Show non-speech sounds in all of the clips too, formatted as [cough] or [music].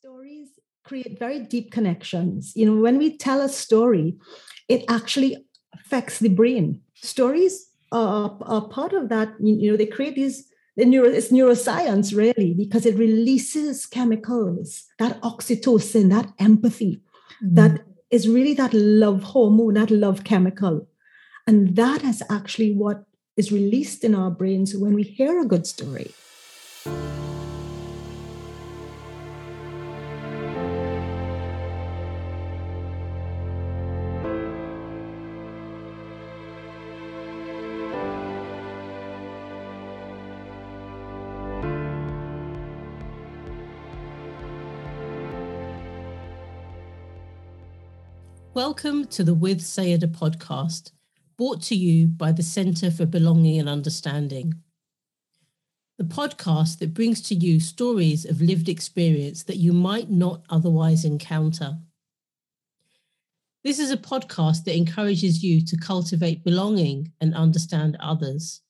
stories create very deep connections. You know, when we tell a story, it actually affects the brain. Stories are, are part of that. You know, they create these. The neuro, it's neuroscience really because it releases chemicals, that oxytocin, that empathy, mm-hmm. that is really that love hormone, that love chemical. And that is actually what is released in our brains when we hear a good story. Welcome to the With Saiyyidah podcast, brought to you by the Centre for Belonging and Understanding. The podcast that brings to you stories of lived experience that you might not otherwise encounter. This is a podcast that encourages you to cultivate belonging and understand others.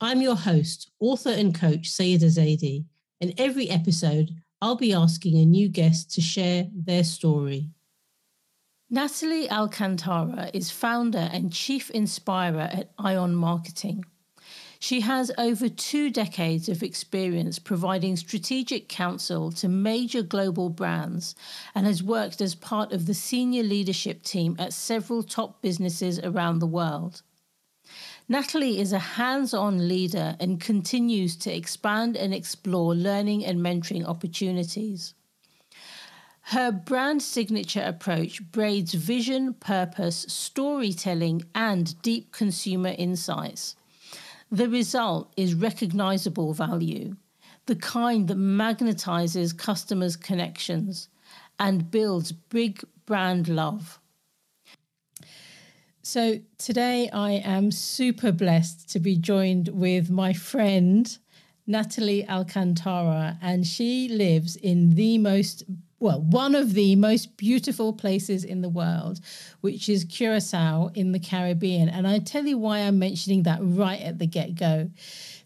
I'm your host, author and coach Saiyyidah Zaidi, and every episode I'll be asking a new guest to share their story. Natalie Alcantara is founder and chief inspirer at Ion Marketing. She has over two decades of experience providing strategic counsel to major global brands and has worked as part of the senior leadership team at several top businesses around the world. Natalie is a hands on leader and continues to expand and explore learning and mentoring opportunities. Her brand signature approach braids vision, purpose, storytelling, and deep consumer insights. The result is recognizable value, the kind that magnetizes customers' connections and builds big brand love. So, today I am super blessed to be joined with my friend Natalie Alcantara, and she lives in the most well, one of the most beautiful places in the world, which is Curacao in the Caribbean. And I tell you why I'm mentioning that right at the get go,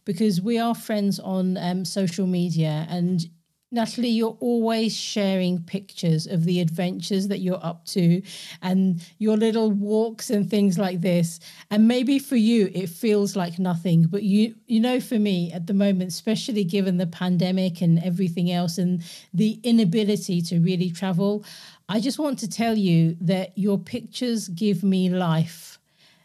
because we are friends on um, social media, and Natalie, you're always sharing pictures of the adventures that you're up to and your little walks and things like this. And maybe for you it feels like nothing, but you you know for me at the moment, especially given the pandemic and everything else and the inability to really travel, I just want to tell you that your pictures give me life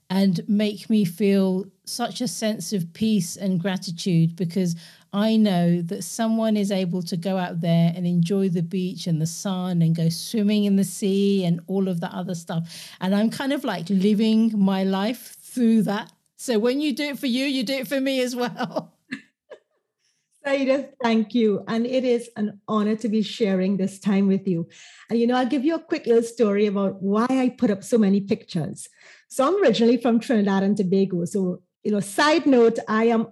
and make me feel such a sense of peace and gratitude because I know that someone is able to go out there and enjoy the beach and the sun and go swimming in the sea and all of that other stuff. And I'm kind of like living my life through that. So when you do it for you, you do it for me as well. [laughs] Saida, thank you. And it is an honor to be sharing this time with you. And you know, I'll give you a quick little story about why I put up so many pictures. So I'm originally from Trinidad and Tobago. So, you know, side note, I am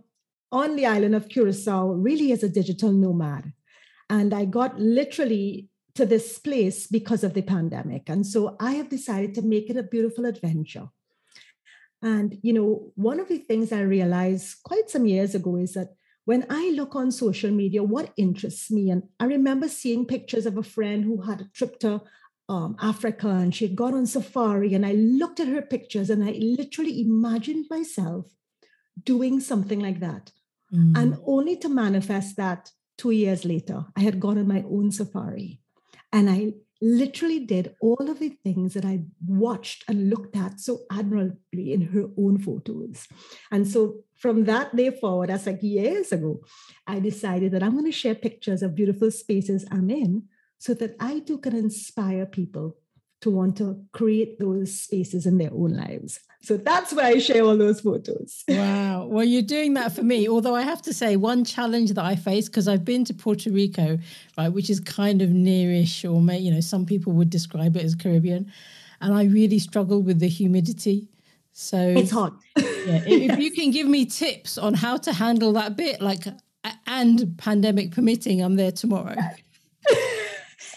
on the island of Curacao really as a digital nomad. And I got literally to this place because of the pandemic. And so I have decided to make it a beautiful adventure. And, you know, one of the things I realized quite some years ago is that when I look on social media, what interests me, and I remember seeing pictures of a friend who had a trip to um, Africa and she had gone on safari, and I looked at her pictures and I literally imagined myself doing something like that. Mm. And only to manifest that two years later, I had gone on my own safari. And I literally did all of the things that I watched and looked at so admirably in her own photos. And so from that day forward, that's like years ago, I decided that I'm going to share pictures of beautiful spaces I'm in so that I too can inspire people to want to create those spaces in their own lives. So that's why I share all those photos. [laughs] Wow. Well, you're doing that for me. Although I have to say, one challenge that I face, because I've been to Puerto Rico, right, which is kind of nearish, or may, you know, some people would describe it as Caribbean. And I really struggle with the humidity. So it's hot. [laughs] yeah. If you can give me tips on how to handle that bit, like, and pandemic permitting, I'm there tomorrow. [laughs]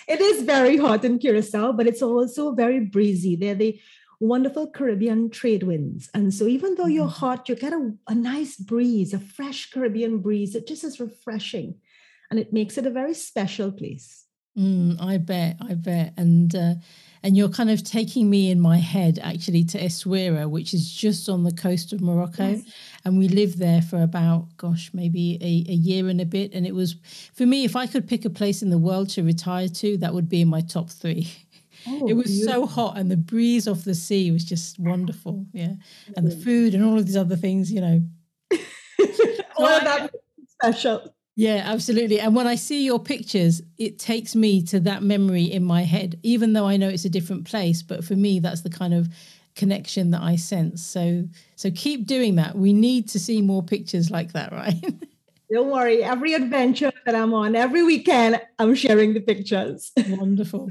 it is very hot in Curacao, but it's also very breezy. They're the wonderful Caribbean trade winds. And so even though you're mm-hmm. hot, you get a, a nice breeze, a fresh Caribbean breeze. It just is refreshing. and it makes it a very special place. Mm, I bet, I bet, and uh, and you're kind of taking me in my head actually to Essaouira, which is just on the coast of Morocco, yes. and we lived there for about gosh maybe a, a year and a bit, and it was for me if I could pick a place in the world to retire to, that would be in my top three. Oh, it was beautiful. so hot, and the breeze off the sea was just wonderful. Yeah, and the food and all of these other things, you know. [laughs] all of that special. Yeah, absolutely. And when I see your pictures, it takes me to that memory in my head, even though I know it's a different place. But for me, that's the kind of connection that I sense. So, so keep doing that. We need to see more pictures like that, [laughs] right? Don't worry. Every adventure that I'm on, every weekend, I'm sharing the pictures. [laughs] Wonderful.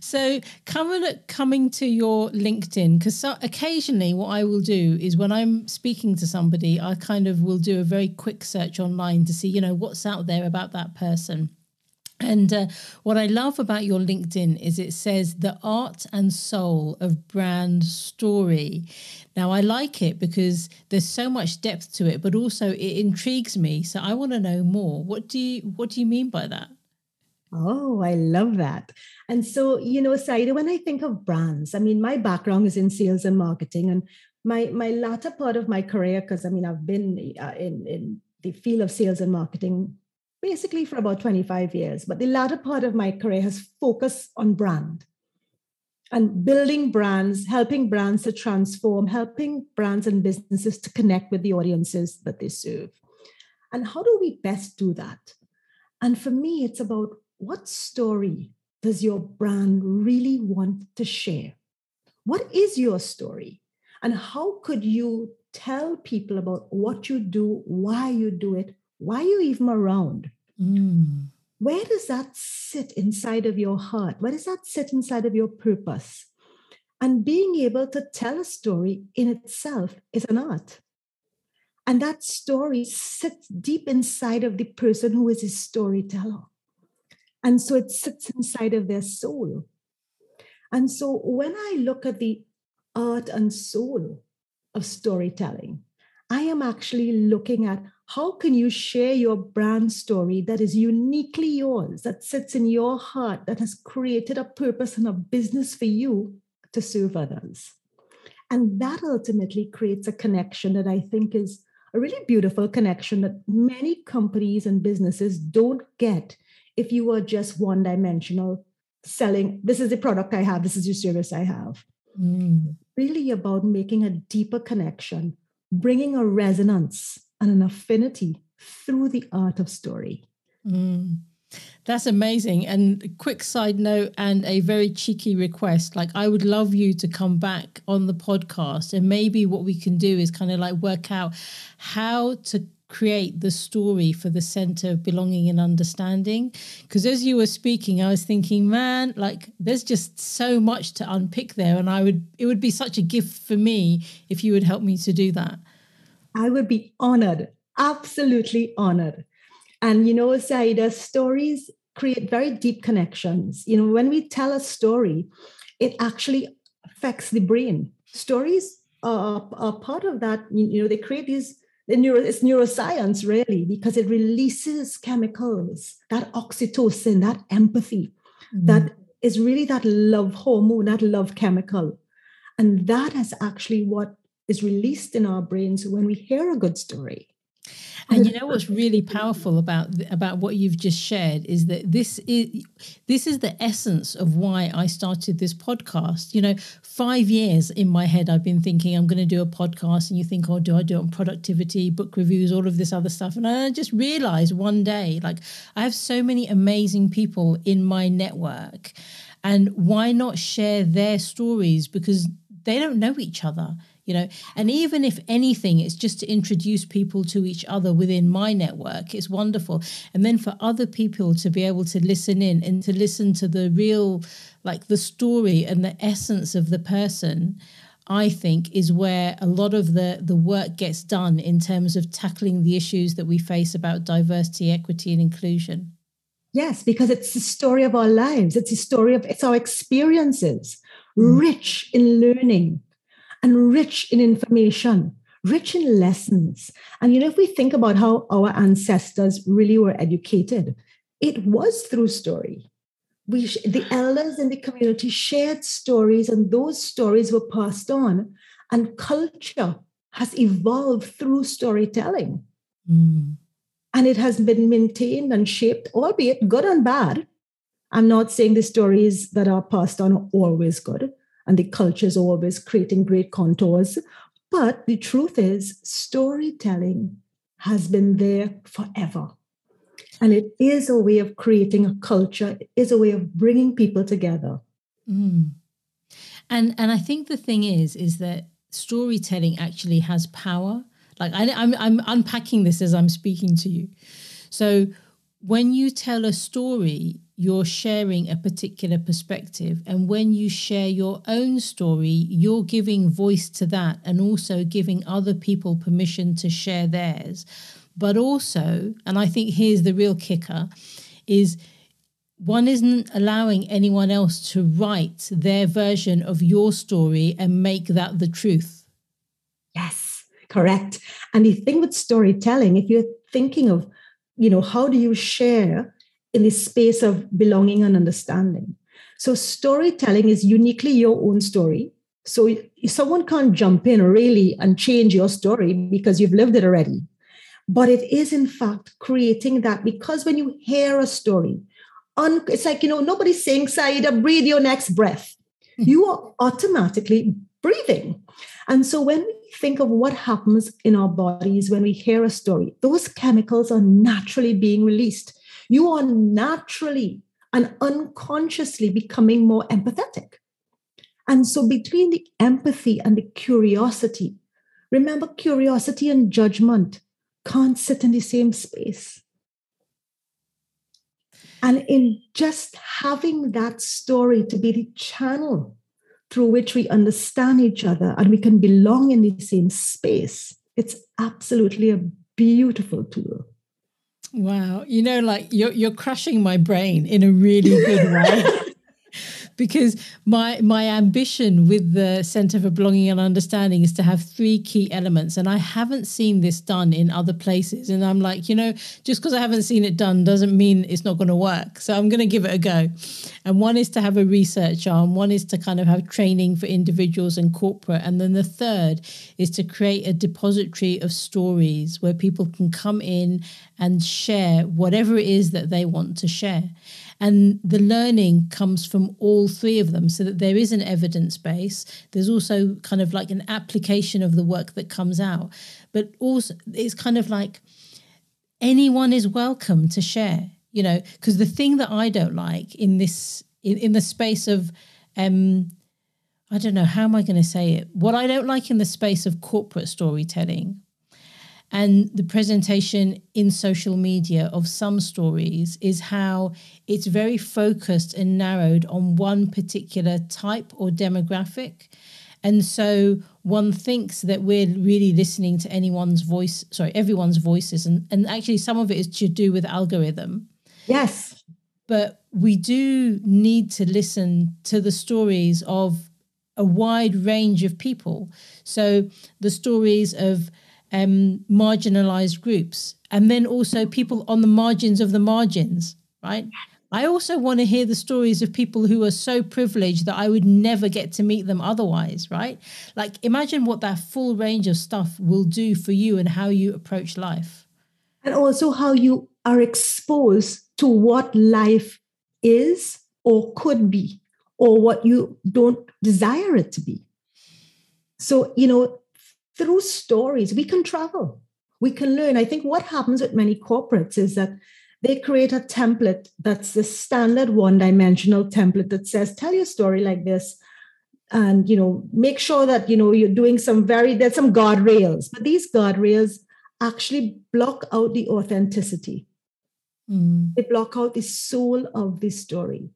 So, coming coming to your LinkedIn, because so, occasionally what I will do is when I'm speaking to somebody, I kind of will do a very quick search online to see, you know, what's out there about that person. And uh, what I love about your LinkedIn is it says the art and soul of brand story. Now, I like it because there's so much depth to it, but also it intrigues me. So I want to know more. What do you What do you mean by that? Oh, I love that. And so, you know, Saida, when I think of brands, I mean, my background is in sales and marketing, and my my latter part of my career, because I mean, I've been uh, in in the field of sales and marketing basically for about 25 years. But the latter part of my career has focused on brand and building brands, helping brands to transform, helping brands and businesses to connect with the audiences that they serve. And how do we best do that? And for me, it's about what story does your brand really want to share? What is your story? And how could you tell people about what you do, why you do it, why are you even around? Mm. Where does that sit inside of your heart? Where does that sit inside of your purpose? And being able to tell a story in itself is an art. And that story sits deep inside of the person who is a storyteller. And so it sits inside of their soul. And so when I look at the art and soul of storytelling, I am actually looking at how can you share your brand story that is uniquely yours, that sits in your heart, that has created a purpose and a business for you to serve others. And that ultimately creates a connection that I think is a really beautiful connection that many companies and businesses don't get if you are just one dimensional selling this is the product i have this is your service i have mm. really about making a deeper connection bringing a resonance and an affinity through the art of story. Mm. That's amazing. And a quick side note and a very cheeky request. Like I would love you to come back on the podcast and maybe what we can do is kind of like work out how to create the story for the center of belonging and understanding because as you were speaking i was thinking man like there's just so much to unpick there and i would it would be such a gift for me if you would help me to do that i would be honored absolutely honored. And you know saida stories create very deep connections. You know when we tell a story it actually affects the brain. Stories are, are part of that. You know they create these the neuro, it's neuroscience really because it releases chemicals that oxytocin that empathy mm. that is really that love hormone that love chemical. And that is actually what is released in our brains when we hear a good story and you know what's really powerful about about what you've just shared is that this is this is the essence of why I started this podcast. You know, five years in my head, I've been thinking I'm going to do a podcast, and you think, oh, do I do it on productivity, book reviews, all of this other stuff? And I just realized one day, like, I have so many amazing people in my network, and why not share their stories because they don't know each other you know and even if anything it's just to introduce people to each other within my network it's wonderful and then for other people to be able to listen in and to listen to the real like the story and the essence of the person I think is where a lot of the the work gets done in terms of tackling the issues that we face about diversity, equity, and inclusion. Yes, because it's the story of our lives. It's the story of it's our experiences, mm. rich in learning, and rich in information, rich in lessons. And you know, if we think about how our ancestors really were educated, it was through story. We, the elders in the community shared stories, and those stories were passed on. And culture has evolved through storytelling. Mm. And it has been maintained and shaped, albeit good and bad. I'm not saying the stories that are passed on are always good and the culture is always creating great contours. But the truth is, storytelling has been there forever. And it is a way of creating a culture, it is a way of bringing people together. Mm. And, and I think the thing is, is that storytelling actually has power. Like I, I'm, I'm unpacking this as I'm speaking to you. So when you tell a story, you're sharing a particular perspective. And when you share your own story, you're giving voice to that and also giving other people permission to share theirs. But also, and I think here's the real kicker, is one isn't allowing anyone else to write their version of your story and make that the truth. Yes, correct. And the thing with storytelling, if you're thinking of, you know, how do you share in the space of belonging and understanding? So storytelling is uniquely your own story. So someone can't jump in really and change your story because you've lived it already. But it is, in fact, creating that because when you hear a story, un- it's like, you know, nobody's saying, Saida, breathe your next breath. Hmm. you are automatically breathing. And so when we think of what happens in our bodies when we hear a story, those chemicals are naturally being released. You are naturally and unconsciously becoming more empathetic. And so between the empathy and the curiosity, remember curiosity and judgment can't sit in the same space. And in just having that story to be the channel through which we understand each other and we can belong in the same space, it's absolutely a beautiful tool. Wow. You know, like you're you're crushing my brain in a really good way. [laughs] because my my ambition with the Center for Belonging and Understanding is to have three key elements, and I haven't seen this done in other places. And I'm like, you know, just because I haven't seen it done doesn't mean it's not going to work. So I'm going to give it a go. And one is to have a research arm, one is to kind of have training for individuals and corporate, and then the third is to create a depository of stories where people can come in and share whatever it is that they want to share. And the learning comes from all three of them so that there is an evidence base. There's also kind of like an application of the work that comes out. But also, it's kind of like anyone is welcome to share, you know, because the thing that I don't like in this, in, in the space of, um, I don't know, how am I going to say it? What I don't like in the space of corporate storytelling and the presentation in social media of some stories is how it's very focused and narrowed on one particular type or demographic. And so one thinks that we're really listening to anyone's voice, sorry, everyone's voices. And, and actually, some of it is to do with algorithm. Yes. But we do need to listen to the stories of a wide range of people. So the stories of um, marginalized groups and then also people on the margins of the margins, right? I also want to hear the stories of people who are so privileged that I would never get to meet them otherwise, right? Like, imagine what that full range of stuff will do for you and how you approach life. And also how you are exposed to what life is or could be, or what you don't desire it to be. So, you know, through stories, we can travel, we can learn. I think what happens with many corporates is that they create a template that's the standard one dimensional template that says, tell your story like this. And you know, make sure that you know you're doing some very there's some guardrails, but these guardrails actually block out the authenticity. Mm. They block out the soul of the story.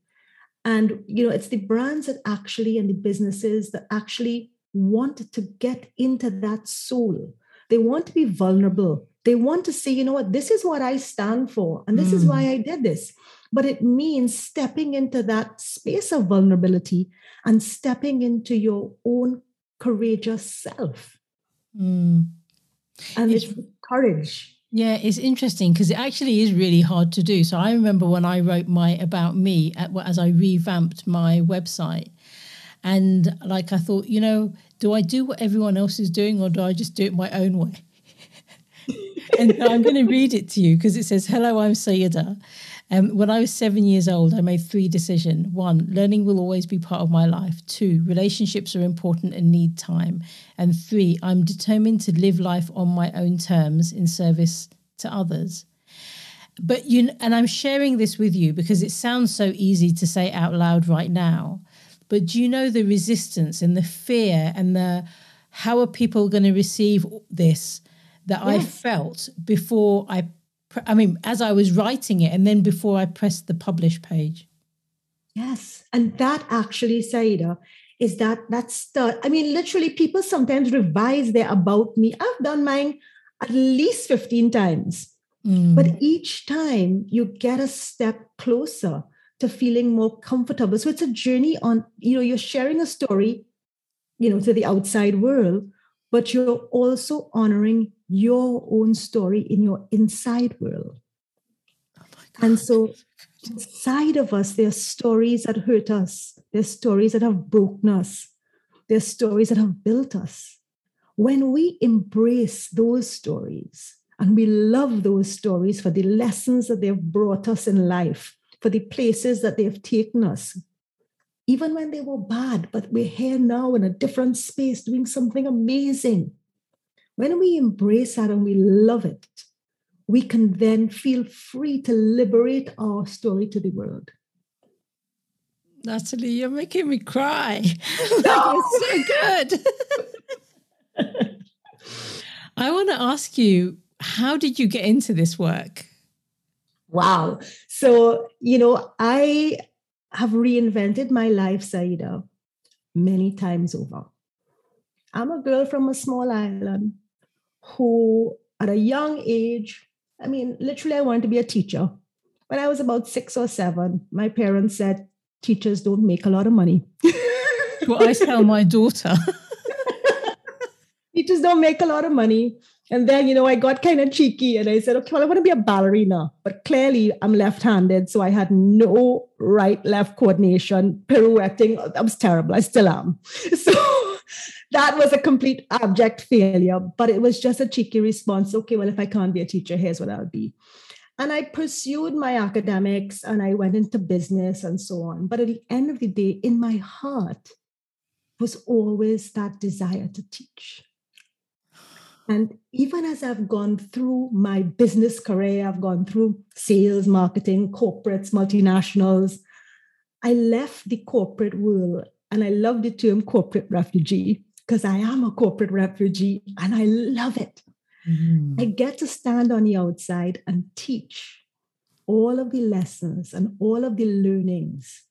And you know, it's the brands that actually and the businesses that actually want to get into that soul. They want to be vulnerable. They want to say, you know what, this is what I stand for, and this mm. is why mm. I did this. But it means stepping into that space of vulnerability and stepping into your own courageous self. Mm. And it's, it's courage. Yeah, it's interesting because it actually is really hard to do. So I remember when I wrote my about me at, as I revamped my website, and like I thought, you know, do I do what everyone else is doing or do I just do it my own way? [laughs] and I'm going to read it to you because it says, "Hello, I'm Saiyyidah." Um, when I was seven years old, I made three decisions. One, learning will always be part of my life. Two, relationships are important and need time. And three, I'm determined to live life on my own terms in service to others. But you, and I'm sharing this with you because it sounds so easy to say out loud right now. But do you know the resistance and the fear and the how are people going to receive this that yes. I felt before I I mean, as I was writing it, and then before I pressed the publish page. Yes, and that actually, Saida, is that that's the. I mean, literally, people sometimes revise their about me. I've done mine at least fifteen times, mm. but each time you get a step closer to feeling more comfortable. So it's a journey on. You know, you're sharing a story, you know, to the outside world, but you're also honoring your own story in your inside world. Oh and so inside of us, there are stories that hurt us, there's stories that have broken us, there's stories that have built us. When we embrace those stories and we love those stories for the lessons that they've brought us in life, for the places that they've taken us, even when they were bad, but we're here now in a different space doing something amazing. When we embrace that and we love it, we can then feel free to liberate our story to the world. Natalie, you're making me cry. No! [laughs] [laughs] like so good. [laughs] I want to ask you, how did you get into this work? Wow. So, you know, I have reinvented my life, Saida, many times over. I'm a girl from a small island who, at a young age, I mean, literally, I wanted to be a teacher. When I was about six or seven, my parents said, Teachers don't make a lot of money. well, I tell my daughter. [laughs] Teachers don't make a lot of money. And then, you know, I got kind of cheeky and I said, okay, well, I want to be a ballerina. But clearly, I'm left handed. So I had no right left coordination, pirouetting. That was terrible. I still am. [laughs] So that was a complete abject failure. But it was just a cheeky response. Okay, well, if I can't be a teacher, here's what I'll be. And I pursued my academics and I went into business and so on. But at the end of the day, in my heart was always that desire to teach and even as I've gone through my business career, I've gone through sales, marketing, corporates, multinationals, I left the corporate world and I love the term corporate refugee because I am a corporate refugee and I love it. Mm. I get to stand on the outside and teach all of the lessons and all of the learnings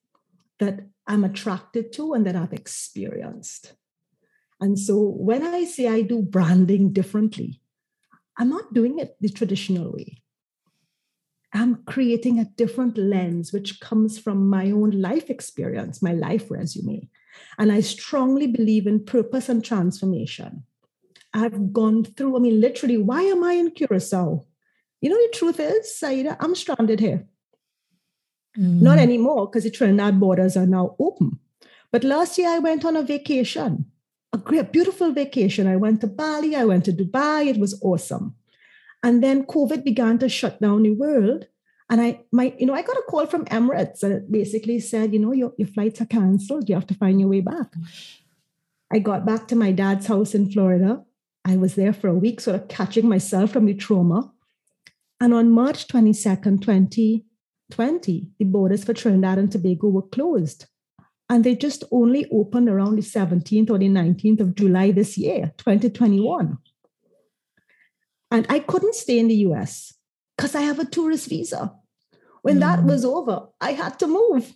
that I'm attracted to and that I've experienced. And so when I say I do branding differently, I'm not doing it the traditional way. I'm creating a different lens, which comes from my own life experience, my life resume. And I strongly believe in purpose and transformation. I've gone through, I mean, literally, why am I in Curacao? You know, the truth is, Saida, I'm stranded here. Mm. Not anymore because the Trinidad borders are now open. But last year I went on a vacation a great, beautiful vacation. I went to Bali, I went to Dubai. It was awesome. And then COVID began to shut down the world. And I, my, you know, I got a call from Emirates and it basically said, you know, your, your flights are canceled. You have to find your way back. I got back to my dad's house in Florida. I was there for a week, sort of catching myself from the trauma. And on March 22nd, 2020, the borders for Trinidad and Tobago were closed. And they just only opened around the 17th or the 19th of July this year, 2021. And I couldn't stay in the US because I have a tourist visa. When mm. that was over, I had to move.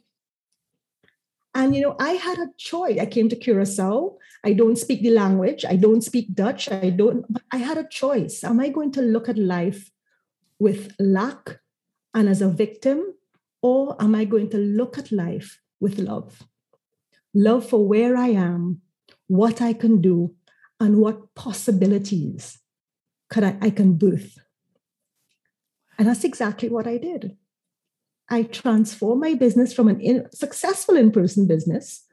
And you know, I had a choice. I came to Curacao. I don't speak the language. I don't speak Dutch. I don't, but I had a choice. Am I going to look at life with lack and as a victim? Or am I going to look at life with love? Love for where I am, what I can do, and what possibilities could I, I can birth. And that's exactly what I did. I transformed my business from an in, successful in person business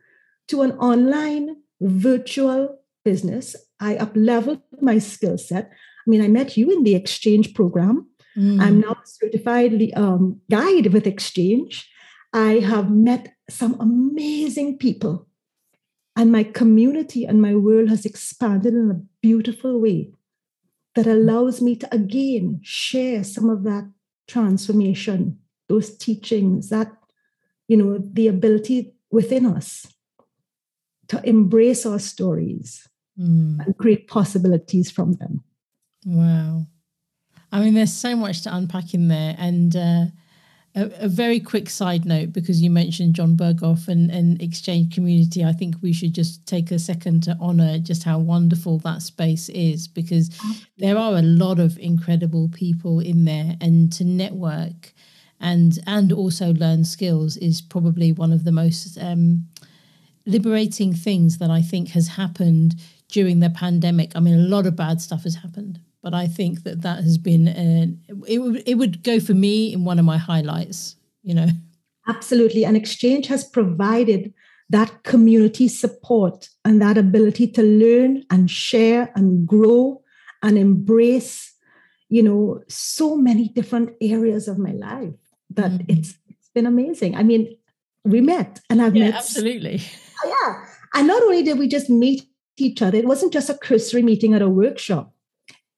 to an online virtual business. I up leveled my skill set. I mean, I met you in the exchange program. Mm. I'm now a certified um, guide with exchange. I have met some amazing people, and my community and my world has expanded in a beautiful way that allows me to again share some of that transformation, those teachings, that, you know, the ability within us to embrace our stories mm. and create possibilities from them. Wow. I mean, there's so much to unpack in there. And uh, a, a, very quick side note, because you mentioned Jon Berghoff and, and XChange Community, I think we should just take a second to honor just how wonderful that space is, because there are a lot of incredible people in there, and to network and and also learn skills is probably one of the most um, liberating things that I think has happened during the pandemic. I mean, a lot of bad stuff has happened, but I think that that has been it. Would it would go for me in one of my highlights. You know, absolutely. And exchange has provided that community support and that ability to learn and share and grow and embrace you know so many different areas of my life that mm-hmm. it's it's been amazing i mean we met and i've yeah, met absolutely [laughs] yeah and not only did we just meet each other it wasn't just a cursory meeting at a workshop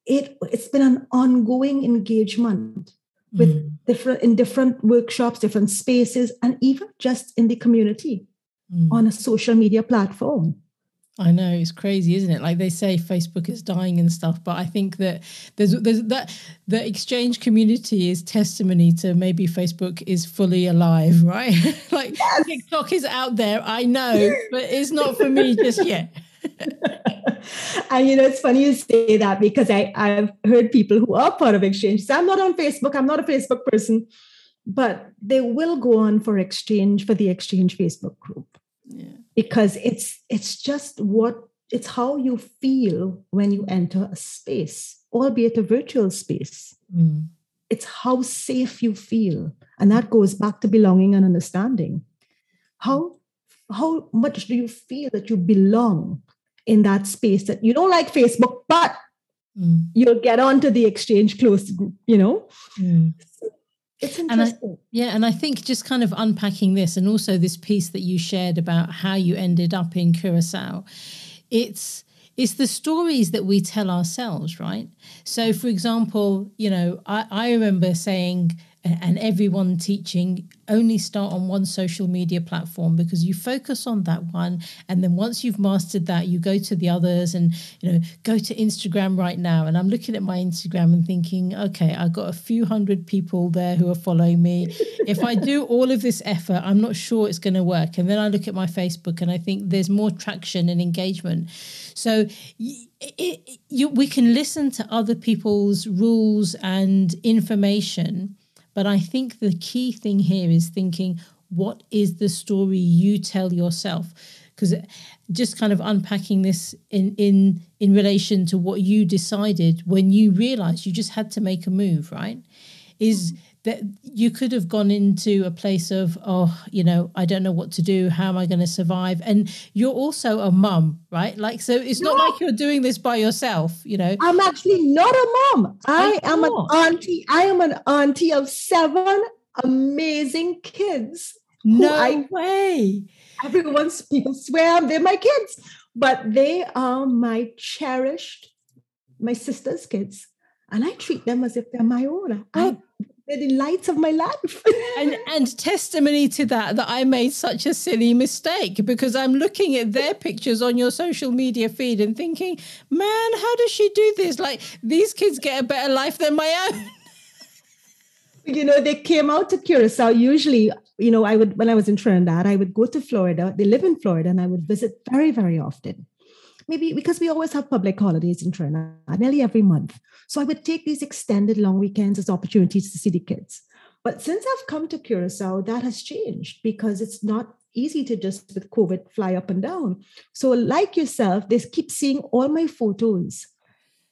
it it's been an ongoing engagement with mm. different in different workshops different spaces and even just in the community mm. on a social media platform I know it's crazy, isn't it? Like they say Facebook is dying and stuff, but I think that there's there's that the exchange community is testimony to maybe Facebook is fully alive, [laughs] right? like yes. TikTok is out there, I know, but it's not for me just yet. [laughs] and you know, it's funny you say that because I, I've heard people who are part of XChange say, I'm not on Facebook, I'm not a Facebook person, but they will go on for XChange for the XChange Facebook group. Yeah. Because it's it's just what it's how you feel when you enter a space, albeit a virtual space. Mm. It's how safe you feel. And that goes back to belonging and understanding. How how much do you feel that you belong in that space that you don't like Facebook, but mm. you'll get onto the exchange close group, you know? Mm. It's interesting. And I, yeah, and I think just kind of unpacking this and also this piece that you shared about how you ended up in Curacao, it's it's the stories that we tell ourselves, right? So, for example, you know, I, I remember saying, and everyone teaching only start on one social media platform because you focus on that one. And then once you've mastered that you go to the others and you know go to Instagram right now. And I'm looking at my Instagram and thinking okay I've got a few hundred people there who are following me. If I do all of this effort I'm not sure it's going to work. And then I look at my Facebook and I think there's more traction and engagement. So it, it, you, we can listen to other people's rules and information but I think the key thing here is thinking what is the story you tell yourself? Because just kind of unpacking this in in in relation to what you decided when you realized you just had to make a move, right? Is mm-hmm. That you could have gone into a place of oh you know i don't know what to do. How am i going to survive? And you're also a mum right? Like so it's no. not like you're doing this by yourself you know? I'm actually not a mom i am an auntie. I am an auntie of seven amazing kids no I, way. Everyone's [laughs] people swear they're my kids but they are my cherished my sister's kids and I treat them as if they're my own. I the delights of my life. [laughs] and and testimony to that that I made such a silly mistake because I'm looking at their pictures on your social media feed and thinking, man, how does she do this? Like these kids get a better life than my own. [laughs] you know, they came out to Curacao. Usually, you know, I would when I was in Trinidad, I would go to Florida. They live in Florida, and I would visit very, very often maybe because we always have public holidays in Trinidad, nearly every month. So I would take these extended long weekends as opportunities to see the kids. But since I've come to Curacao, that has changed because it's not easy to just with COVID fly up and down. So, like yourself, they keep seeing all my photos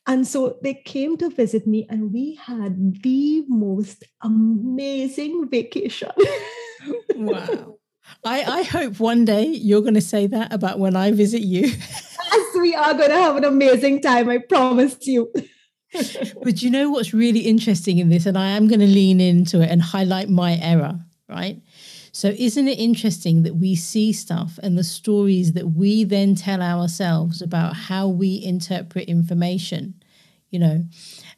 And so they came to visit me, and we had the most amazing vacation. [laughs] wow. I, I hope one day you're going to say that about when I visit you. [laughs] yes, we are going to have an amazing time. I promise you. but you know what's really interesting in this? And I am going to lean into it and highlight my error, right? So, isn't it interesting that we see stuff and the stories that we then tell ourselves about how we interpret information, you know?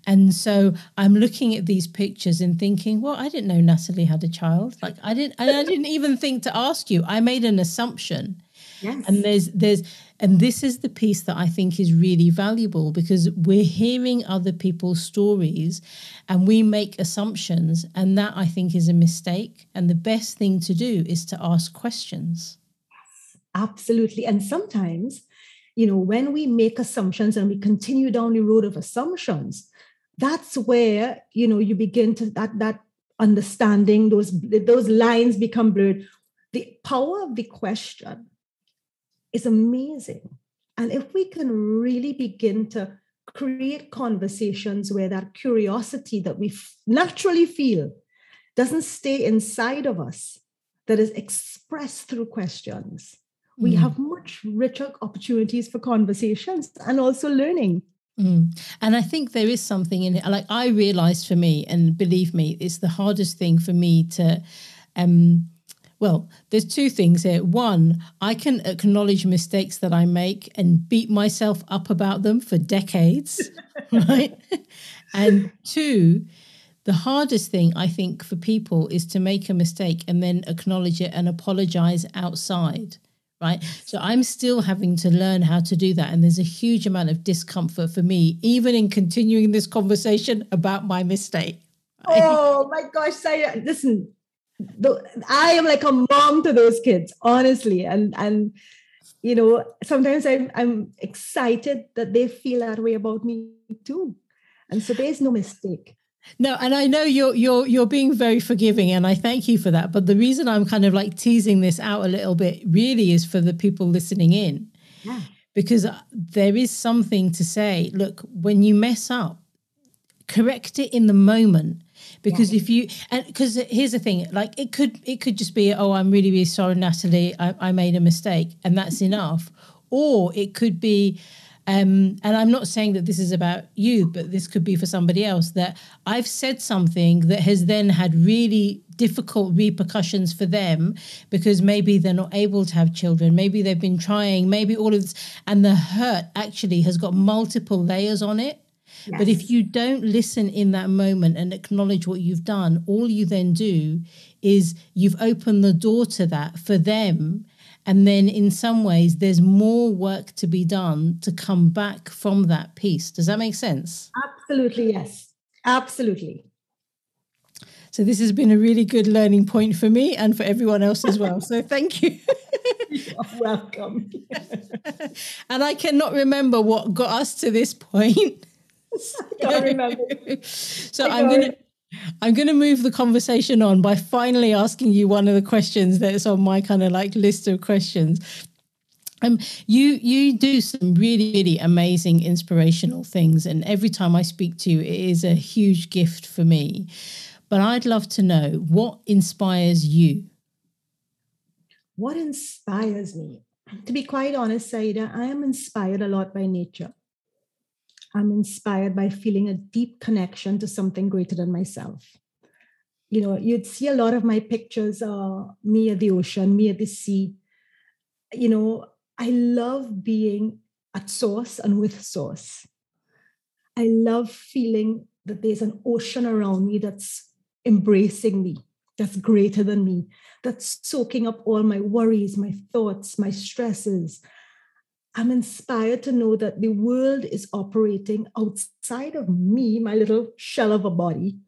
And so I'm looking at these pictures and thinking, well, I didn't know Natalie had a child. Like I didn't, I didn't even think to ask you. I made an assumption. Yes. And there's, there's, and this is the piece that I think is really valuable because we're hearing other people's stories and we make assumptions. And that I think is a mistake. And the best thing to do is to ask questions. Yes, absolutely. And sometimes, you know, when we make assumptions and we continue down the road of assumptions, that's where you know you begin to that that understanding those those lines become blurred the power of the question is amazing and if we can really begin to create conversations where that curiosity that we naturally feel doesn't stay inside of us that is expressed through questions we mm. have much richer opportunities for conversations and also learning Mm. And I think there is something in it. Like I realized for me, and believe me, it's the hardest thing for me to. Um, well, there's two things here. One, I can acknowledge mistakes that I make and beat myself up about them for decades, [laughs] right? and two, the hardest thing I think for people is to make a mistake and then acknowledge it and apologize outside right? So I'm still having to learn how to do that. And there's a huge amount of discomfort for me, even in continuing this conversation about my mistake. Oh my gosh, Saya, listen, the, I am like a mom to those kids, honestly. And and you know, sometimes I'm I'm excited that they feel that way about me too. And so there's no mistake. No, and I know you're you're you're being very forgiving, and I thank you for that. But the reason I'm kind of like teasing this out a little bit really is for the people listening in, yeah. because uh, there is something to say. Look, when you mess up, correct it in the moment. Because yeah. if you and because here's the thing, like it could it could just be oh I'm really really sorry Natalie I, I made a mistake and that's enough, or it could be um, and I'm not saying that this is about you, but this could be for somebody else that I've said something that has then had really difficult repercussions for them because maybe they're not able to have children, maybe they've been trying, maybe all of this, and the hurt actually has got multiple layers on it. Yes. But if you don't listen in that moment and acknowledge what you've done, all you then do is you've opened the door to that for them and then in some ways, there's more work to be done to come back from that piece. Does that make sense? Absolutely, yes. Absolutely. So this has been a really good learning point for me and for everyone else as well. So [laughs] thank you. You're welcome. [laughs] and I cannot remember what got us to this point. I can't remember. [laughs] so I'm going to I'm going to move the conversation on by finally asking you one of the questions that's on my kind of like list of questions. Um, you you do some really really amazing inspirational things, and every time I speak to you, it is a huge gift for me. But I'd love to know what inspires you. What inspires me? To be quite honest, Saida, I am inspired a lot by nature. I'm inspired by feeling a deep connection to something greater than myself. You know, you'd see a lot of my pictures, uh, me at the ocean, me at the sea. You know, I love being at source and with source. I love feeling that there's an ocean around me that's embracing me, that's greater than me, that's soaking up all my worries, my thoughts, my stresses, I'm inspired to know that the world is operating outside of me, my little shell of a body.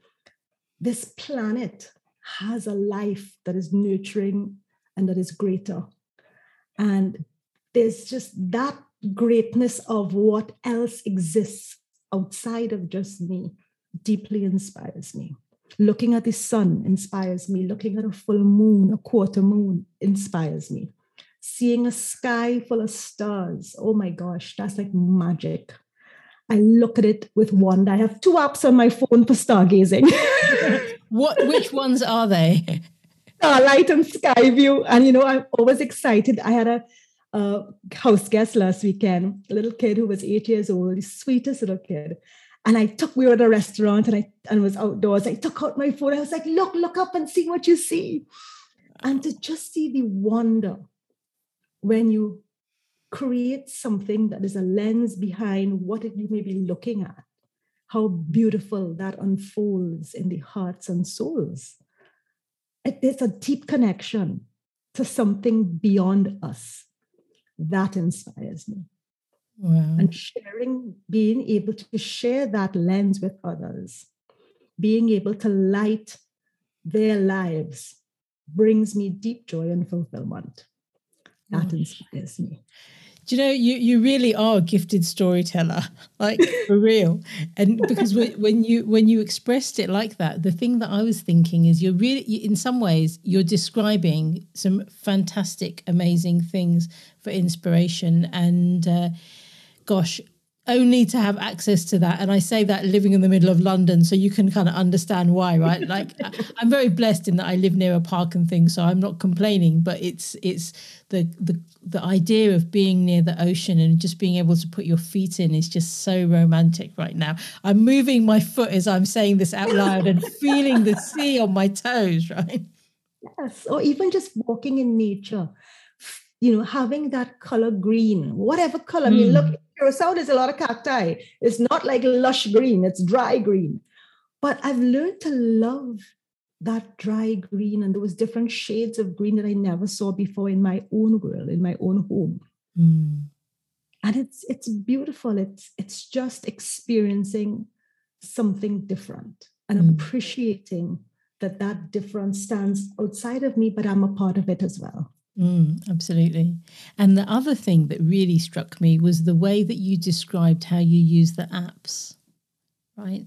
This planet has a life that is nurturing and that is greater. And there's just that greatness of what else exists outside of just me deeply inspires me. Looking at the sun inspires me. Looking at a full moon, a quarter moon inspires me seeing a sky full of stars. Oh my gosh, that's like magic. I look at it with wonder. I have two apps on my phone for stargazing. [laughs] what? Which ones are they? Starlight and Skyview. And you know, I'm always excited. I had a, a house guest last weekend, a little kid who was eight years old, the sweetest little kid. And I took, we were at a restaurant and I and was outdoors. I took out my phone. I was like, look, look up and see what you see. And to just see the wonder when you create something that is a lens behind what you may be looking at, how beautiful that unfolds in the hearts and souls. It, there's a deep connection to something beyond us. That inspires me. Wow. And sharing, being able to share that lens with others, being able to light their lives brings me deep joy and fulfillment. That inspires me. Do you know you you really are a gifted storyteller, [laughs] like for real. And because when you when you expressed it like that, the thing that I was thinking is you're really in some ways you're describing some fantastic, amazing things for inspiration. And uh, gosh, only to have access to that. And i say that living in the middle of london so you can kind of understand why right? [laughs] Like i'm very blessed in that i live near a park and things so i'm not complaining but it's it's the the the idea of being near the ocean and just being able to put your feet in is just so romantic right now. I'm moving my foot as i'm saying this out loud and [laughs] feeling the sea on my toes right? Yes or even just walking in nature you know having that color green whatever color mm. i mean look Curacao, there's a lot of cacti. It's not like lush green, it's dry green. But I've learned to love that dry green and those different shades of green that I never saw before in my own world, in my own home. Mm. And it's it's beautiful. It's it's just experiencing something different and mm. appreciating that that difference stands outside of me, but I'm a part of it as well. Mm, absolutely. And the other thing that really struck me was the way that you described how you use the apps, right?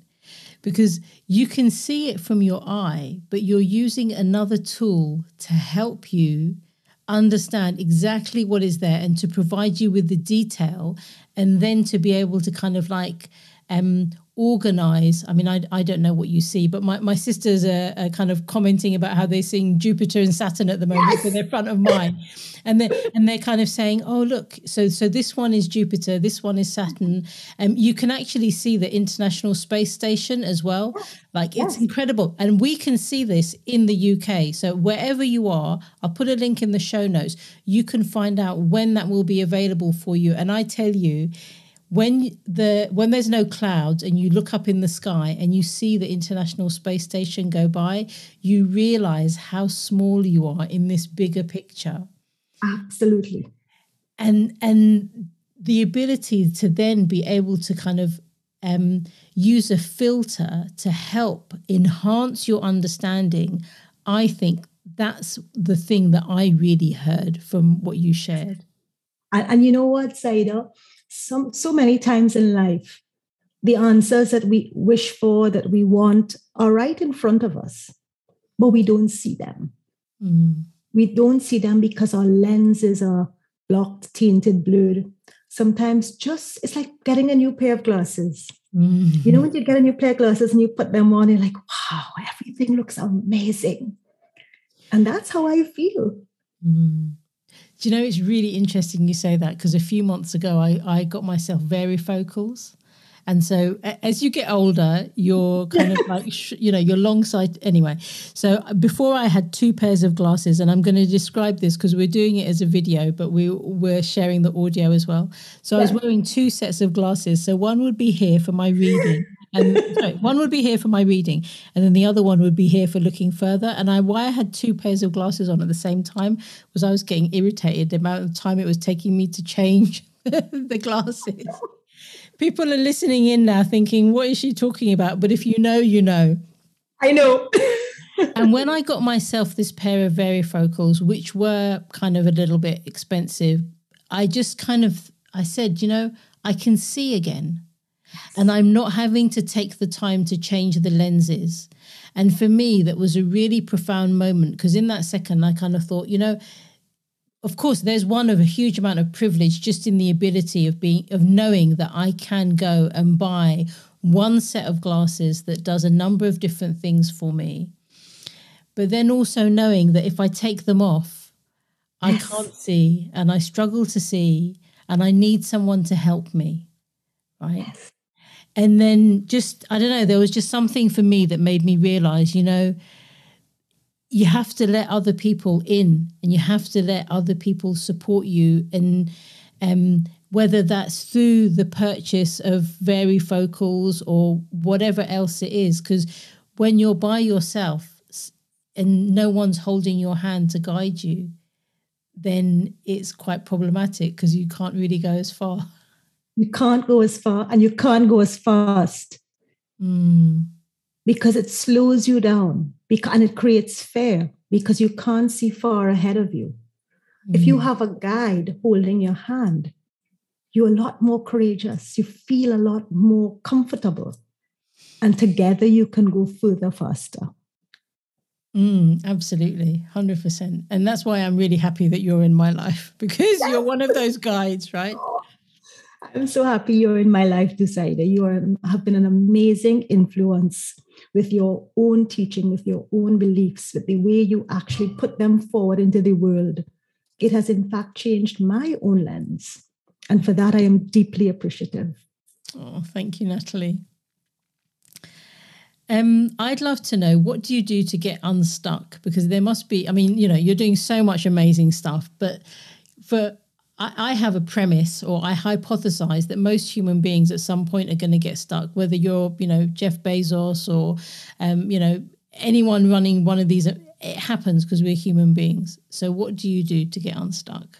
Because you can see it from your eye, but you're using another tool to help you understand exactly what is there and to provide you with the detail and then to be able to kind of like um, organize. I mean I, I don't know what you see but my, my sisters are, are kind of commenting about how they're seeing jupiter and saturn at the moment yes. so they're front of mind. And they and they're kind of saying oh look so so this one is jupiter this one is saturn. And um, you can actually see the international space station as well. Like yes. it's incredible. And we can see this in the uk so wherever you are i'll put a link in the show notes you can find out when that will be available for you. And i tell you when the when there's no clouds and you look up in the sky and you see the international space station go by you realize how small you are in this bigger picture. Absolutely. And and the ability to then be able to kind of um, use a filter to help enhance your understanding i think that's the thing that i really heard from what you shared. And, and you know what Saiyyidah some so many times in life the answers that we wish for that we want are right in front of us but we don't see them mm. we don't see them because our lenses are blocked tainted blurred sometimes just it's like getting a new pair of glasses mm-hmm. you know when you get a new pair of glasses and you put them on you're like wow everything looks amazing and that's how i feel mm. Do you know it's really interesting you say that because a few months ago I, I got myself varifocals. And so as you get older, you're kind of [laughs] like, you know, you're long sight anyway. So before I had two pairs of glasses, and I'm going to describe this because we're doing it as a video, but we we're sharing the audio as well. So yeah. I was wearing two sets of glasses. So one would be here for my reading and sorry, [laughs] one would be here for my reading, and then the other one would be here for looking further. And I, why I had two pairs of glasses on at the same time was I was getting irritated the amount of time it was taking me to change [laughs] the glasses. People are listening in now, thinking, "What is she talking about?" But if you know, you know. I know. [laughs] and when I got myself this pair of varifocals, which were kind of a little bit expensive, I just kind of I said, you know, I can see again and I'm not having to take the time to change the lenses. And for me, that was a really profound moment because in that second, I kind of thought, you know, of course, there's one of a huge amount of privilege just in the ability of being of knowing that I can go and buy one set of glasses that does a number of different things for me. But then also knowing that if I take them off, yes. I can't see and I struggle to see and I need someone to help me. Right. Yes. And then just, I don't know, there was just something for me that made me realize, you know, you have to let other people in and you have to let other people support you. And um, whether that's through the purchase of very varifocals or whatever else it is because when you're by yourself and no one's holding your hand to guide you then it's quite problematic because you can't really go as far [laughs] you can't go as far and you can't go as fast mm. because it slows you down and it creates fear because you can't see far ahead of you. Mm. If you mm. have a guide holding your hand, you're a lot more courageous. You feel a lot more comfortable. And together you can go further faster. Mm, absolutely, 100%. And that's why I'm really happy that you're in my life [laughs] because you're one of those guides, right? I'm so happy you're in my life, Dusaida. You are, have been an amazing influence with your own teaching, with your own beliefs, with the way you actually put them forward into the world. It has, in fact, changed my own lens. And for that, I am deeply appreciative. Oh, thank you, Natalie. Um, I'd love to know what do you do to get unstuck? Because there must be, I mean, you know, you're doing so much amazing stuff, but for I, I have a premise or I hypothesize that most human beings at some point are going to get stuck, whether you're, you know, Jeff Bezos or, um, you know, anyone running one of these. It happens because we're human beings. So, what do you do to get unstuck?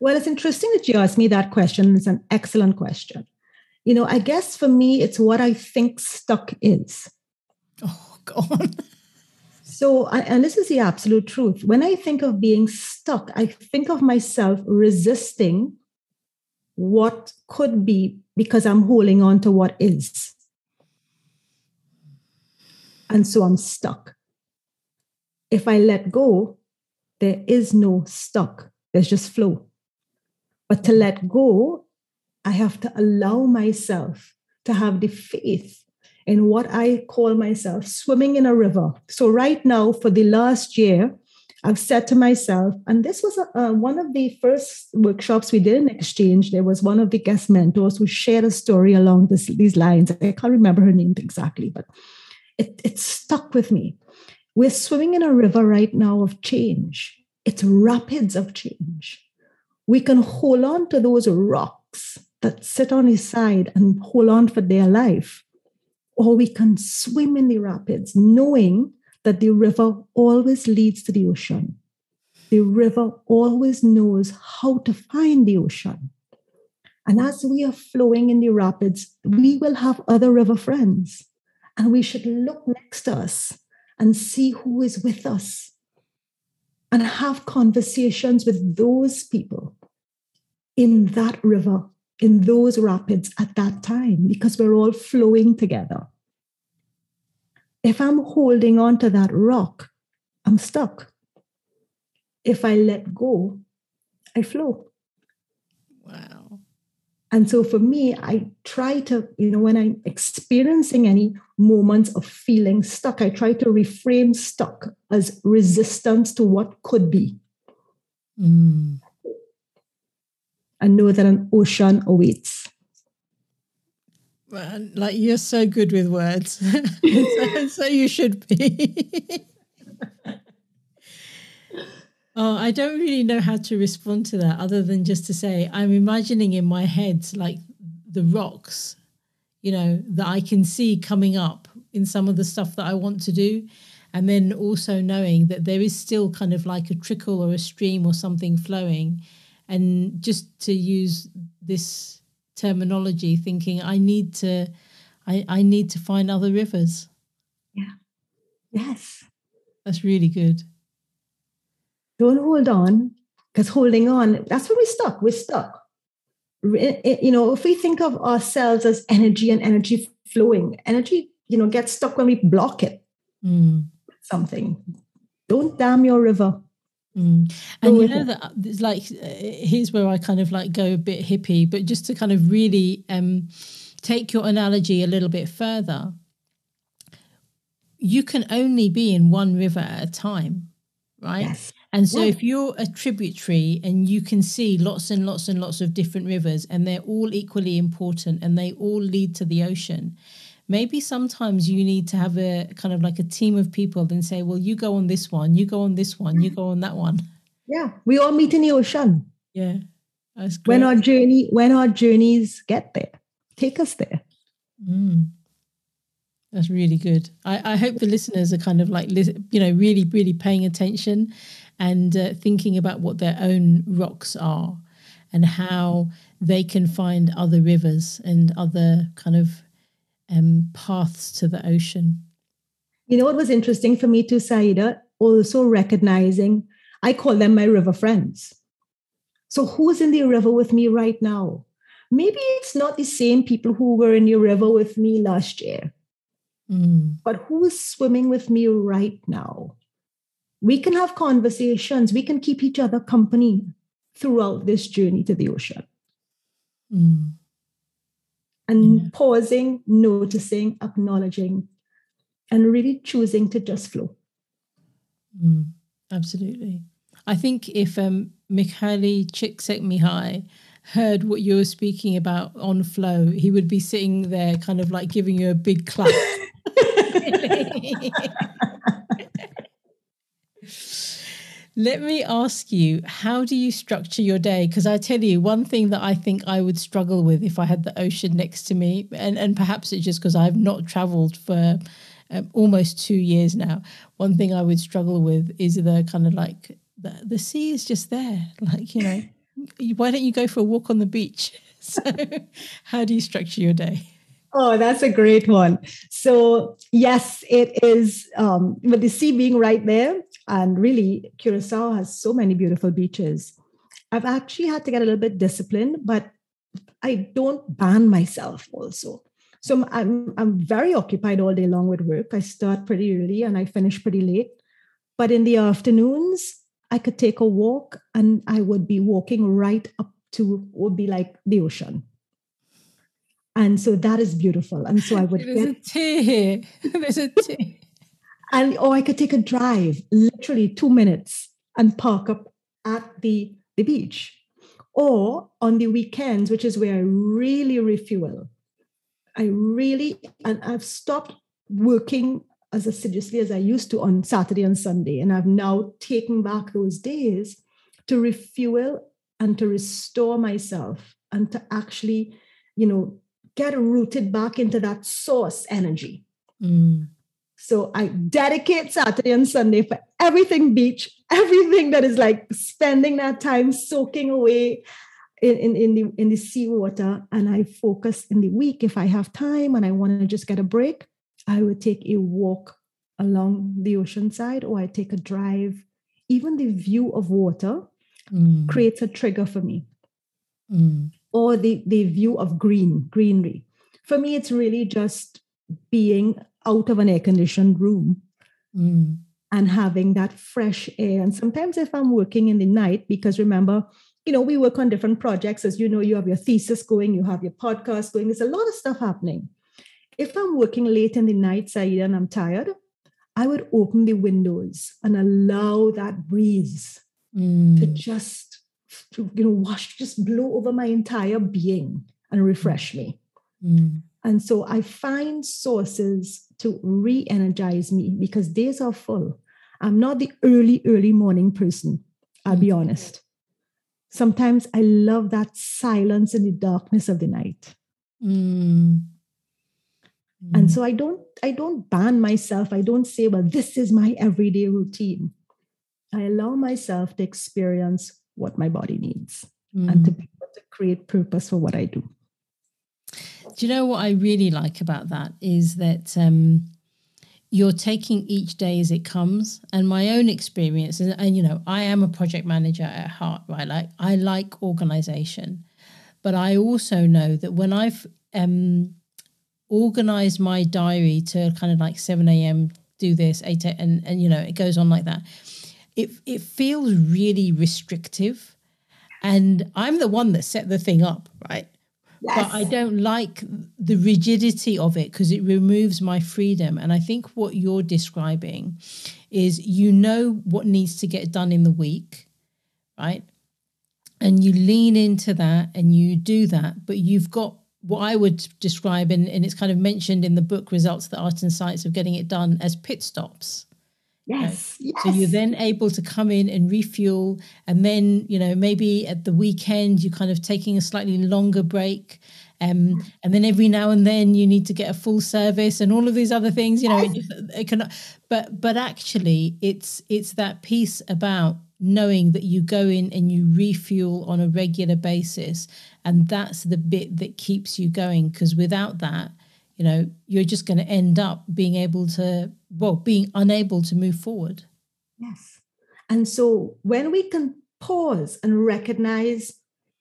Well, it's interesting that you asked me that question. It's an excellent question. You know, I guess for me, it's what I think stuck is. Oh, [laughs] God. So, and this is the absolute truth. When I think of being stuck, I think of myself resisting what could be because I'm holding on to what is. And so I'm stuck. If I let go, there is no stuck, there's just flow. But to let go, I have to allow myself to have the faith in what I call myself swimming in a river. So, right now, for the last year, I've said to myself, and this was a, uh, one of the first workshops we did in XChange. There was one of the guest mentors who shared a story along this, these lines. I can't remember her name exactly, but it, it stuck with me. We're swimming in a river right now of change, it's rapids of change. We can hold on to those rocks that sit on his side and hold on for their life or we can swim in the rapids, knowing that the river always leads to the ocean. The river always knows how to find the ocean. And as we are flowing in the rapids, we will have other river friends. And we should look next to us and see who is with us and have conversations with those people in that river in those rapids at that time because we're all flowing together. If I'm holding on to that rock, I'm stuck. If I let go, I flow. Wow. And so for me, I try to, you know, when I'm experiencing any moments of feeling stuck, I try to reframe stuck as resistance to what could be. Mm and know that an ocean awaits. Man, like you're so good with words. [laughs] so, so you should be. [laughs] oh, I don't really know how to respond to that other than just to say I'm imagining in my head like the rocks, you know, that I can see coming up in some of the stuff that I want to do. And then also knowing that there is still kind of like a trickle or a stream or something flowing and just to use this terminology thinking i need to i i need to find other rivers. Yeah. Yes. That's really good. Don't hold on because holding on that's where we're stuck. We're stuck. You know if we think of ourselves as energy and energy flowing energy you know gets stuck when we block it. Mm. something. Don't dam your river Mm. And you know that uh, it's like uh, here's where I kind of like go a bit hippie, but just to kind of really um, take your analogy a little bit further, you can only be in one river at a time, right? Yes. And so, yeah. if you're a tributary and you can see lots and lots and lots of different rivers, and they're all equally important and they all lead to the ocean, maybe sometimes you need to have a kind of like a team of people and say, well, you go on this one, you go on this one, you go on that one. Yeah, we all meet in the ocean. Yeah. When our journey, when our journeys get there, take us there. Mm. That's really good. I, I hope the listeners are kind of like, you know, really, really paying attention and uh, thinking about what their own rocks are and how they can find other rivers and other kind of um, paths to the ocean. You know what was interesting for me too, Saiyyidah? Also recognizing, I call them my river friends. So who's in the river with me right now? Maybe it's not the same people who were in the river with me last year, mm. but who's swimming with me right now? We can have conversations, we can keep each other company throughout this journey to the ocean. Mm and yeah. pausing, noticing, acknowledging, and really choosing to just flow. Mm, absolutely. I think if um, Mihaly Csikszentmihalyi heard what you were speaking about on flow, he would be sitting there kind of like giving you a big clap. [laughs] [laughs] [laughs] Let me ask you, how do you structure your day? Because I tell you, one thing that I think I would struggle with if I had the ocean next to me, and, and perhaps it's just because I've not traveled for um, almost two years now. One thing I would struggle with is the kind of like the, the sea is just there. [laughs] Like, you know, [laughs] why don't you go for a walk on the beach? [laughs] So, how do you structure your day? Oh, that's a great one. So, yes, it is. Um, with the sea being right there, and really, Curacao has so many beautiful beaches. I've actually had to get a little bit disciplined, but I don't ban myself also. So I'm I'm very occupied all day long with work. I start pretty early and I finish pretty late. But in the afternoons, I could take a walk and I would be walking right up to would be like the ocean and so that is beautiful and so i would there's get a tear there's [laughs] a tear and or i could take a drive literally two minutes and park up at the the beach or on the weekends which is where i really refuel i really and i've stopped working as assiduously as i used to on saturday and sunday and i've now taken back those days to refuel and to restore myself and to actually you know get rooted back into that source energy. Mm. So I dedicate Saturday and Sunday for everything beach, everything that is like spending that time soaking away in, in, in the in the seawater. And I focus in the week if I have time and I want to just get a break, I would take a walk along the ocean side or I take a drive. Even the view of water mm. creates a trigger for me. Mm or the, the view of green, greenery. For me, it's really just being out of an air conditioned room mm. and having that fresh air. And sometimes if I'm working in the night, because remember, you know, we work on different projects. As you know, you have your thesis going, you have your podcast going, there's a lot of stuff happening. If I'm working late in the night, Saiyyidah, and I'm tired, I would open the windows and allow that breeze mm. to just to you know wash just blow over my entire being and refresh me mm. and so i find sources to re-energize me because days are full i'm not the early early morning person i'll be mm. honest sometimes i love that silence in the darkness of the night mm. and so i don't i don't ban myself i don't say well this is my everyday routine i allow myself to experience what my body needs mm. and to be able to create purpose for what I do. Do you know what I really like about that is that um, you're taking each day as it comes. And my own experience, and, and you know, I am a project manager at heart, right? Like I like organization, but I also know that when I've um, organized my diary to kind of like 7 a.m. do this, 8 and and you know, it goes on like that it it feels really restrictive, and I'm the one that set the thing up, right? Yes. But I don't like the rigidity of it because it removes my freedom. And I think what you're describing is you know what needs to get done in the week, right? And you lean into that and you do that, but you've got what I would describe, and, and it's kind of mentioned in the book Results, the Art and Science of Getting It Done, as pit stops. Yes, yes. So you're then able to come in and refuel, and then you know maybe at the weekend you're kind of taking a slightly longer break, um, and then every now and then you need to get a full service and all of these other things. You know, it, it can, but but actually it's it's that piece about knowing that you go in and you refuel on a regular basis, and that's the bit that keeps you going. Because without that, you know you're just going to end up being able to well being unable to move forward. Yes. And so when we can pause and recognize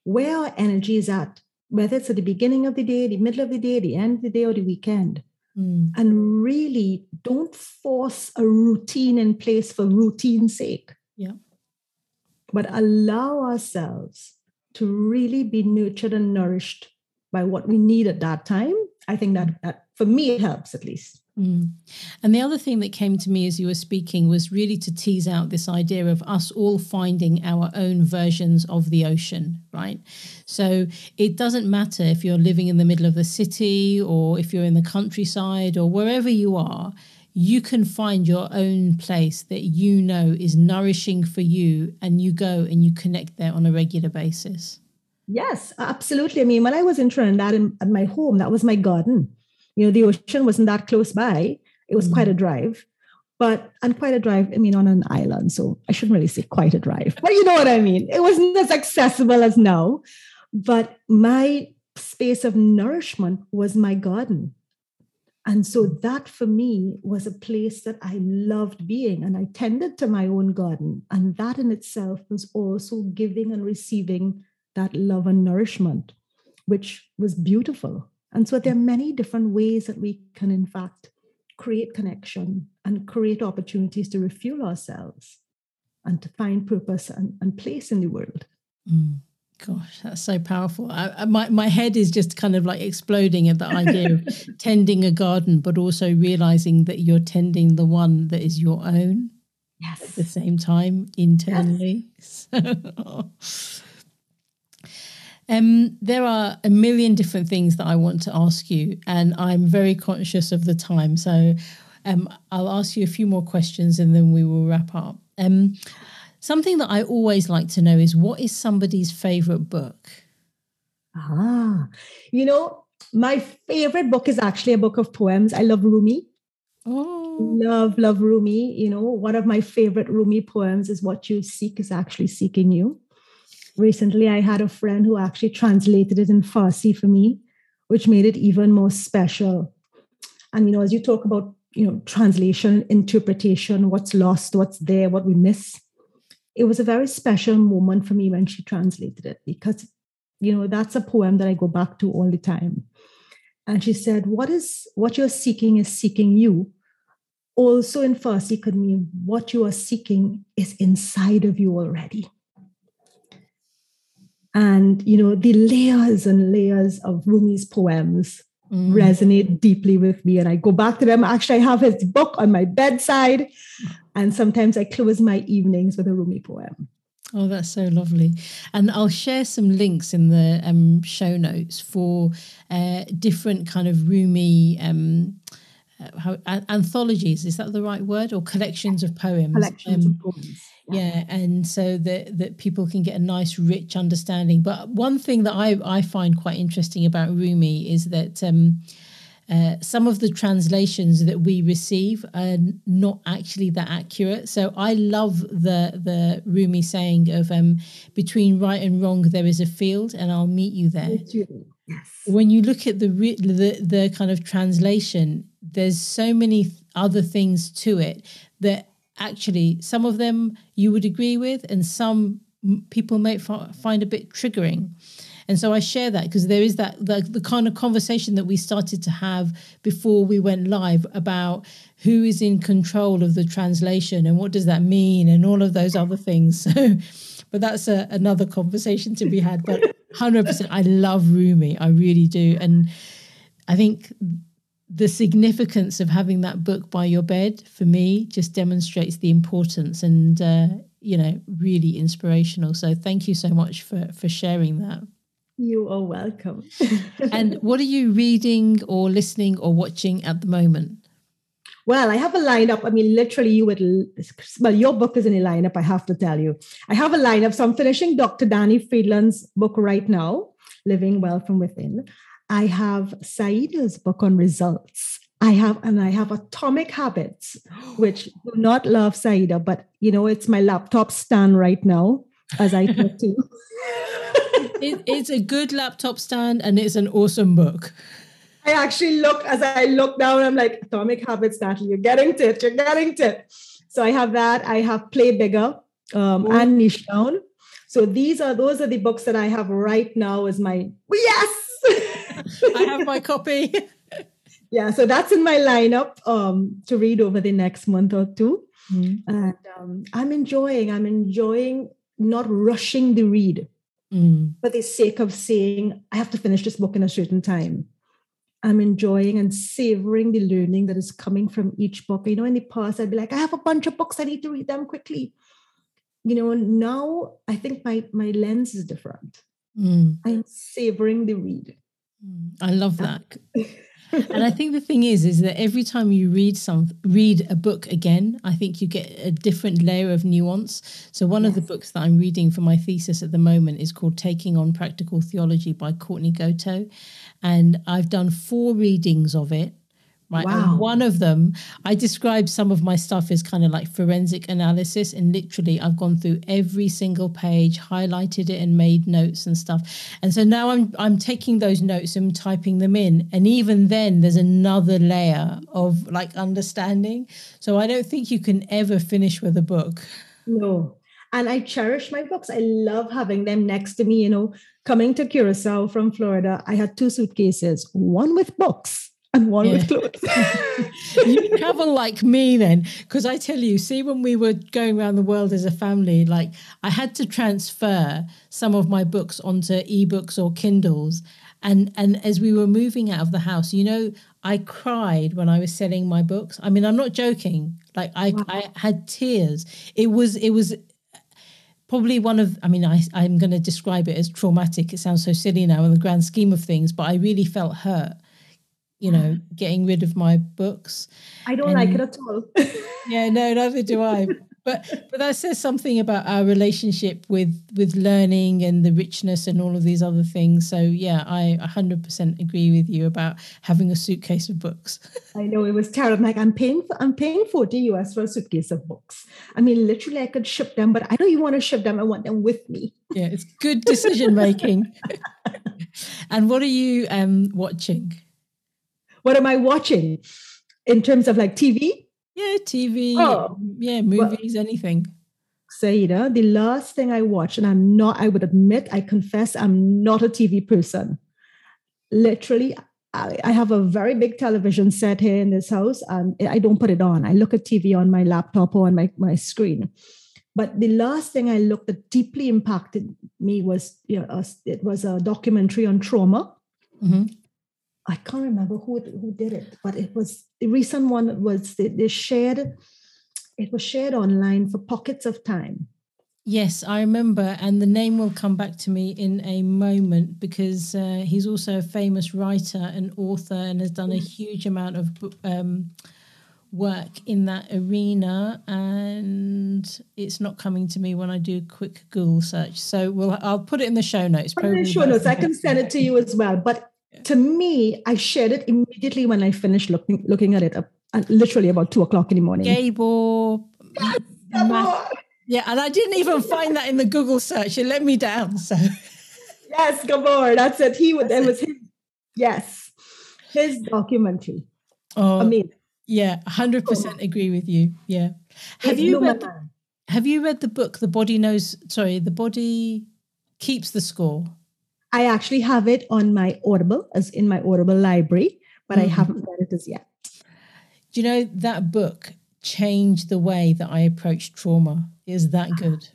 where our energy is at whether it's at the beginning of the day the middle of the day the end of the day or the weekend mm. and really don't force a routine in place for routine's sake. Yeah. But allow ourselves to really be nurtured and nourished by what we need at that time. I think that, that for me, it helps at least. Mm. And the other thing that came to me as you were speaking was really to tease out this idea of us all finding our own versions of the ocean, right? So it doesn't matter if you're living in the middle of the city or if you're in the countryside or wherever you are, you can find your own place that you know is nourishing for you and you go and you connect there on a regular basis. Yes, absolutely. I mean, when I was in Trinidad in, at my home, that was my garden. You know, the ocean wasn't that close by. It was mm quite a drive, but and quite a drive. I mean, on an island, so I shouldn't really say quite a drive, [laughs] but you know what I mean. It wasn't as accessible as now, but my space of nourishment was my garden. And so that for me was a place that I loved being, and I tended to my own garden. And that in itself was also giving and receiving that love and nourishment, which was beautiful. And so there are many different ways that we can, in fact, create connection and create opportunities to refuel ourselves and to find purpose and, and place in the world. Mm. Gosh, that's so powerful. I, my my head is just kind of like exploding at the idea of [laughs] tending a garden, but also realizing that you're tending the one that is your own. Yes. At the same time, internally. Yes. So, [laughs] [laughs] um, there are a million different things that I want to ask you, and I'm very conscious of the time. So um, I'll ask you a few more questions and then we will wrap up. Um, something that I always like to know is what is somebody's favorite book? Ah, you know, my favorite book is actually a book of poems. I love Rumi. Oh. Love, love Rumi. You know, one of my favorite Rumi poems is What You Seek is Actually Seeking You recently I had a friend who actually translated it in Farsi for me, which made it even more special. And you know, as you talk about, you know, translation, interpretation, what's lost, what's there, what we miss, it was a very special moment for me when she translated it because, you know, that's a poem that I go back to all the time. And she said, What is what you're seeking is seeking you. Also in Farsi could mean what you are seeking is inside of you already and you know the layers and layers of rumi's poems mm. resonate deeply with me and i go back to them actually i have his book on my bedside and sometimes i close my evenings with a rumi poem Oh, that's so lovely. And I'll share some links in the um, show notes for uh, different kind of Rumi um, uh, how, anthologies. Is that the right word? Or collections of poems? Collections um, of poems yeah and so that that people can get a nice rich understanding but one thing that i i find quite interesting about rumi is that um uh, some of the translations that we receive are not actually that accurate. So I love the the Rumi saying of um, between right and wrong there is a field, and I'll meet you there. Yes. When you look at the, the the kind of translation, there's so many other things to it that actually some of them you would agree with and some people f- find a bit triggering And so I share that because there is that the, the kind of conversation that we started to have before we went live about who is in control of the translation and what does that mean and all of those other things. [laughs] So, but that's a, another conversation to be had. But 100%, I love Rumi. I really do. And I think the significance of having that book by your bed for me just demonstrates the importance and uh, you know really inspirational so thank you so much for for sharing that you are welcome [laughs] and what are you reading or listening or watching at the moment well, I have a lineup. I mean, literally, you would, well, your book is in a lineup, I have to tell you. I have a lineup. So I'm finishing Dr. Danny Friedland's book right now, Leading Well from Within. I have Saiyyidah's book on results. I have, and I have Atomic Habits, [gasps] which do not love Saiyyidah, but you know, it's my laptop stand right now as I talk to you. [laughs] it, it's a good laptop stand and it's an awesome book. I actually look as I look down, I'm like, Atomic Habits, Natalie, you're getting to it, you're getting to it. So I have that. I have Play Bigger um, and Niche Down. So these are those are the books that I have right now as my yes I have my copy. [laughs] yeah, so that's in my lineup um, to read over the next month or 2 mm. And um, I'm enjoying, I'm enjoying not rushing the read mm. for the sake of saying, I have to finish this book in a certain time. I'm enjoying and savoring the learning that is coming from each book. You know, in the past, I'd be like, I have a bunch of books, I need to read them quickly. You know, now I think my my lens is different. Mm. I'm savoring the read. I love that. and I think the thing is, is that every time you read some read a book again, I think you get a different layer of nuance. So one yes. of the books that I'm reading for my thesis at the moment is called Taking on Practical Theology by Courtney Goto. And I've done four readings of it right? Wow. And one of them, I describe some of my stuff as kind of like forensic analysis, and literally, I've gone through every single page, highlighted it, and made notes and stuff. And so now I'm I'm taking those notes and typing them in, and even then, there's another layer of like understanding. So I don't think you can ever finish with a book. No. And I cherish my books. I love having them next to me. You know, coming to Curacao from Florida, I had two suitcases, one with books and one yeah. with clothes. [laughs] you travel like me then, because I tell you, see, when we were going around the world as a family, like I had to transfer some of my books onto ebooks or Kindles. And and as we were moving out of the house, you know, I cried when I was selling my books. I mean, I'm not joking. Like I, wow. I had tears. It was it was probably one of i mean I, i'm going to describe it as traumatic it sounds so silly now in the grand scheme of things but i really felt hurt you know, getting rid of my books. I don't and, like it at all. [laughs] yeah, no, neither do I. But but that says something about our relationship with with learning and the richness and all of these other things. So yeah, I 100% agree with you about having a suitcase of books. I know it was terrible. Like I'm paying for, I'm paying 40 US for a suitcase of books. I mean, literally, I could ship them, but I don't even want to ship them. I want them with me. Yeah, it's good decision making. [laughs] and what are you um, watching? What am I watching in terms of like TV? Yeah, TV. Oh, yeah, movies, well, anything. Saiyyidah, the last thing I watched, and I'm not, I would admit, I confess, I'm not a TV person. Literally, I, I have a very big television set here in this house, and I don't put it on. I look at TV on my laptop or on my, my screen. But the last thing I looked that deeply impacted me was, you know, it was a documentary on trauma. Mm-hmm. I can't remember who who did it, but it was the recent one was they, they shared it was shared online for pockets of time. Yes, I remember, and the name will come back to me in a moment because uh, he's also a famous writer and author and has done a huge amount of um, work in that arena. And it's not coming to me when I do a quick Google search. So we'll I'll put it in the show notes. Put in the show notes. I can send it to you as well. But to me, I shared it immediately when I finished looking looking at it, uh, literally about two o'clock in the morning. Gabor. Yes, yeah, and I didn't even find that in the Google search. It let me down. So yes, Gabor, that's it. He would. It was his. Yes, his documentary. Oh, I mean, yeah, hundred percent agree with you. Yeah. Have you read? The, have you read the book? The body knows. Sorry, the body keeps the score. I actually have it on my Audible, as in my Audible library, but mm-hmm. I haven't read it as yet. Do you know that book changed the way that I approach trauma? Is that good?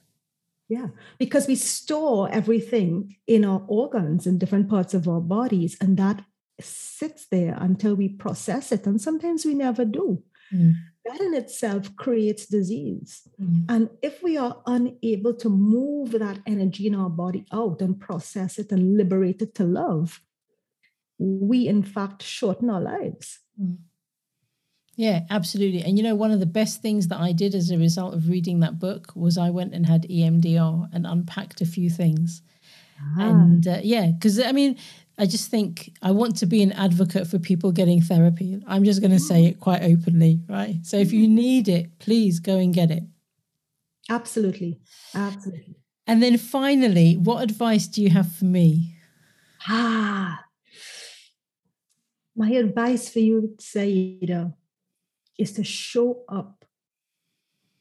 Yeah, because we store everything in our organs in different parts of our bodies, and that sits there until we process it. And sometimes we never do. Mm. That in itself creates disease. Mm. And if we are unable to move that energy in our body out and process it and liberate it to love, we in fact shorten our lives. Mm. Yeah, absolutely. And you know, one of the best things that I did as a result of reading that book was I went and had EMDR and unpacked a few things. Ah. And uh, yeah, because I mean, I just think I want to be an advocate for people getting therapy. I'm just going to say it quite openly, right? So if you need it, please go and get it. Absolutely. Absolutely. And then finally, what advice do you have for me? Ah, my advice for you, Saiyyidah, is to show up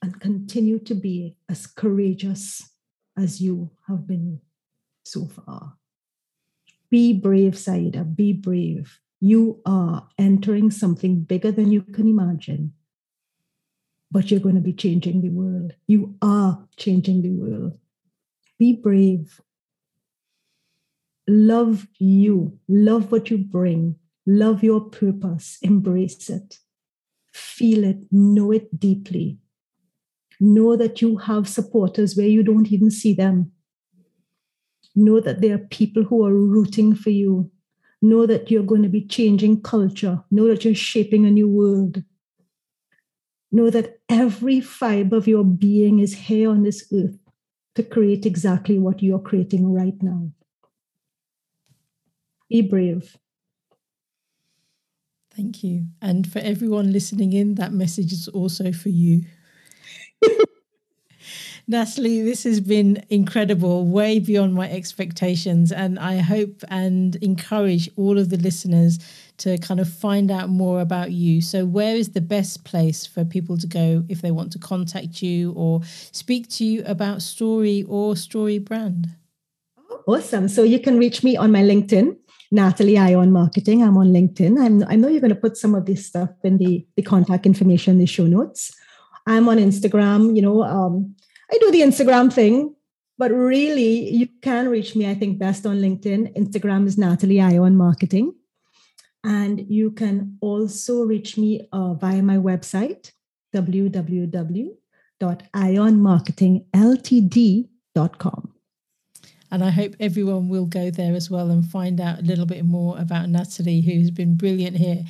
and continue to be as courageous as you have been so far. Be brave, Saiyyidah, be brave. You are entering something bigger than you can imagine, but you're going to be changing the world. You are changing the world. Be brave. Love you, love what you bring, love your purpose, embrace it feel it, know it deeply. Know that you have supporters where you don't even see them. Know that there are people who are rooting for you. Know that you're going to be changing culture. Know that you're shaping a new world. Know that every fiber of your being is here on this earth to create exactly what you're creating right now. Be brave. Thank you. And for everyone listening in, that message is also for you. [laughs] Natalie, this has been incredible, way beyond my expectations. And I hope and encourage all of the listeners to kind of find out more about you. So, where is the best place for people to go if they want to contact you or speak to you about story or story brand? Awesome. So, you can reach me on my LinkedIn. Natalie Ion Marketing. I'm on LinkedIn. I'm, I know you're going to put some of this stuff in the, the contact information in the show notes. I'm on Instagram. You know, um, I do the Instagram thing, but really you can reach me, I think, best on LinkedIn. Instagram is Natalie Ion Marketing. And you can also reach me uh, via my website, www.ionmarketingltd.com. And I hope everyone will go there as well and find out a little bit more about Natalie, who's been brilliant here.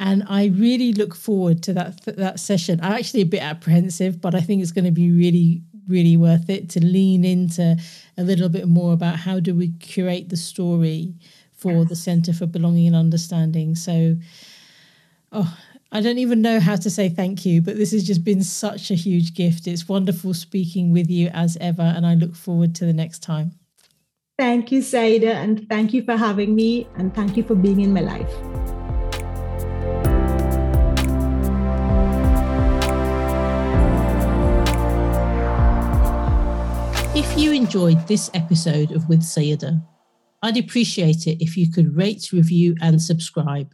And I really look forward to that that session. I'm actually a bit apprehensive, but I think it's going to be really, really worth it to lean into a little bit more about how do we curate the story for the Centre for Belonging and Understanding. So, oh, I don't even know how to say thank you, but this has just been such a huge gift. It's wonderful speaking with you as ever, and I look forward to the next time. Thank you, Saiyyidah, and thank you for having me, and thank you for being in my life. If you enjoyed this episode of With Saiyyidah, I'd appreciate it if you could rate, review, and subscribe.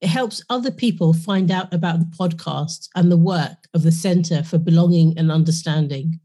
It helps other people find out about the podcast and the work of the Centre for Belonging and Understanding.